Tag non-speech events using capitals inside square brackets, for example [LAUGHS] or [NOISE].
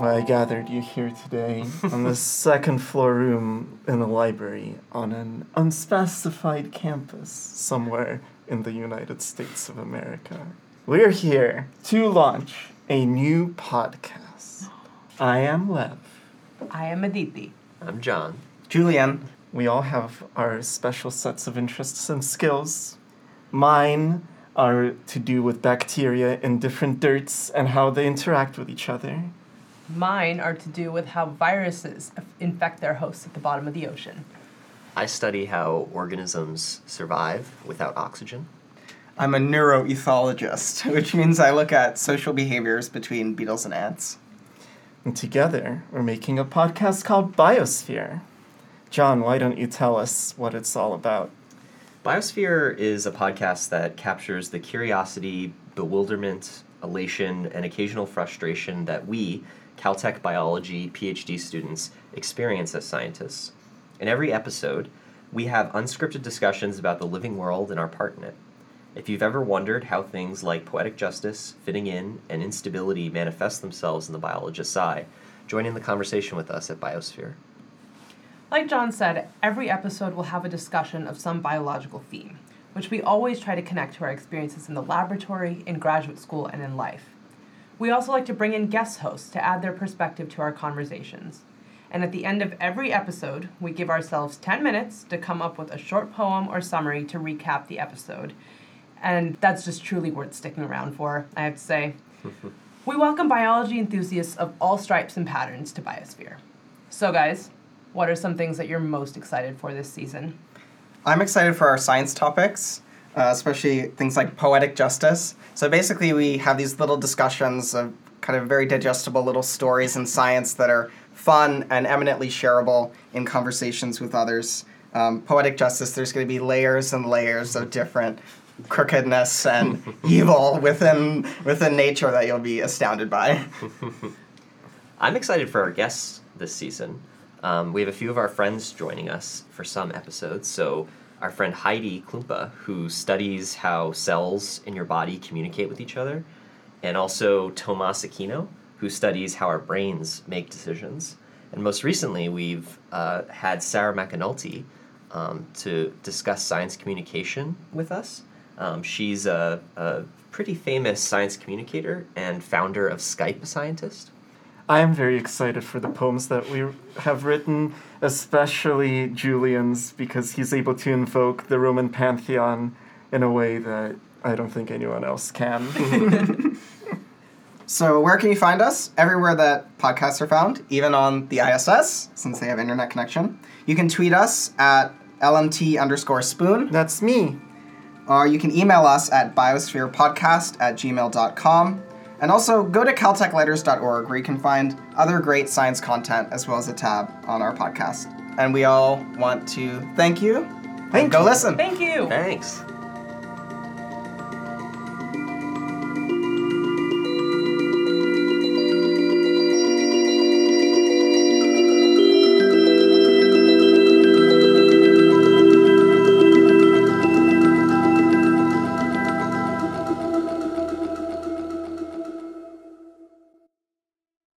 I gathered you here today on the [LAUGHS] second floor room in a library on an unspecified campus somewhere in the United States of America. We're here to launch a new podcast. I am Lev. I am Aditi. I'm John. Julian. We all have our special sets of interests and skills. Mine are to do with bacteria in different dirts and how they interact with each other. Mine are to do with how viruses infect their hosts at the bottom of the ocean. I study how organisms survive without oxygen. I'm a neuroethologist, [LAUGHS] which means I look at social behaviors between beetles and ants. And together, we're making a podcast called Biosphere. John, why don't you tell us what it's all about? Biosphere is a podcast that captures the curiosity, bewilderment, elation, and occasional frustration that we, Caltech biology PhD students, experience as scientists. In every episode, we have unscripted discussions about the living world and our part in it. If you've ever wondered how things like poetic justice, fitting in, and instability manifest themselves in the biologist's eye, join in the conversation with us at Biosphere. Like John said, every episode will have a discussion of some biological theme, which we always try to connect to our experiences in the laboratory, in graduate school, and in life. We also like to bring in guest hosts to add their perspective to our conversations. And at the end of every episode, we give ourselves 10 minutes to come up with a short poem or summary to recap the episode. And that's just truly worth sticking around for, I have to say. [LAUGHS] we welcome biology enthusiasts of all stripes and patterns to Biosphere. So, guys, what are some things that you're most excited for this season? I'm excited for our science topics, uh, especially things like poetic justice. So basically, we have these little discussions of kind of very digestible little stories in science that are fun and eminently shareable in conversations with others. Um, poetic justice, there's going to be layers and layers of different crookedness and [LAUGHS] evil within within nature that you'll be astounded by. [LAUGHS] I'm excited for our guests this season. Um, we have a few of our friends joining us for some episodes. So, our friend Heidi Klumpa, who studies how cells in your body communicate with each other, and also Tomas Aquino, who studies how our brains make decisions. And most recently, we've uh, had Sarah McAnulty um, to discuss science communication with us. Um, she's a, a pretty famous science communicator and founder of Skype a Scientist. I am very excited for the poems that we have written, especially Julian's, because he's able to invoke the Roman pantheon in a way that I don't think anyone else can. [LAUGHS] so, where can you find us? Everywhere that podcasts are found, even on the ISS, since they have internet connection. You can tweet us at LMT underscore spoon. That's me. Or you can email us at biospherepodcast at gmail.com. And also go to caltechletters.org where you can find other great science content as well as a tab on our podcast. And we all want to thank you. Thank you. go you. listen. Thank you. Thanks.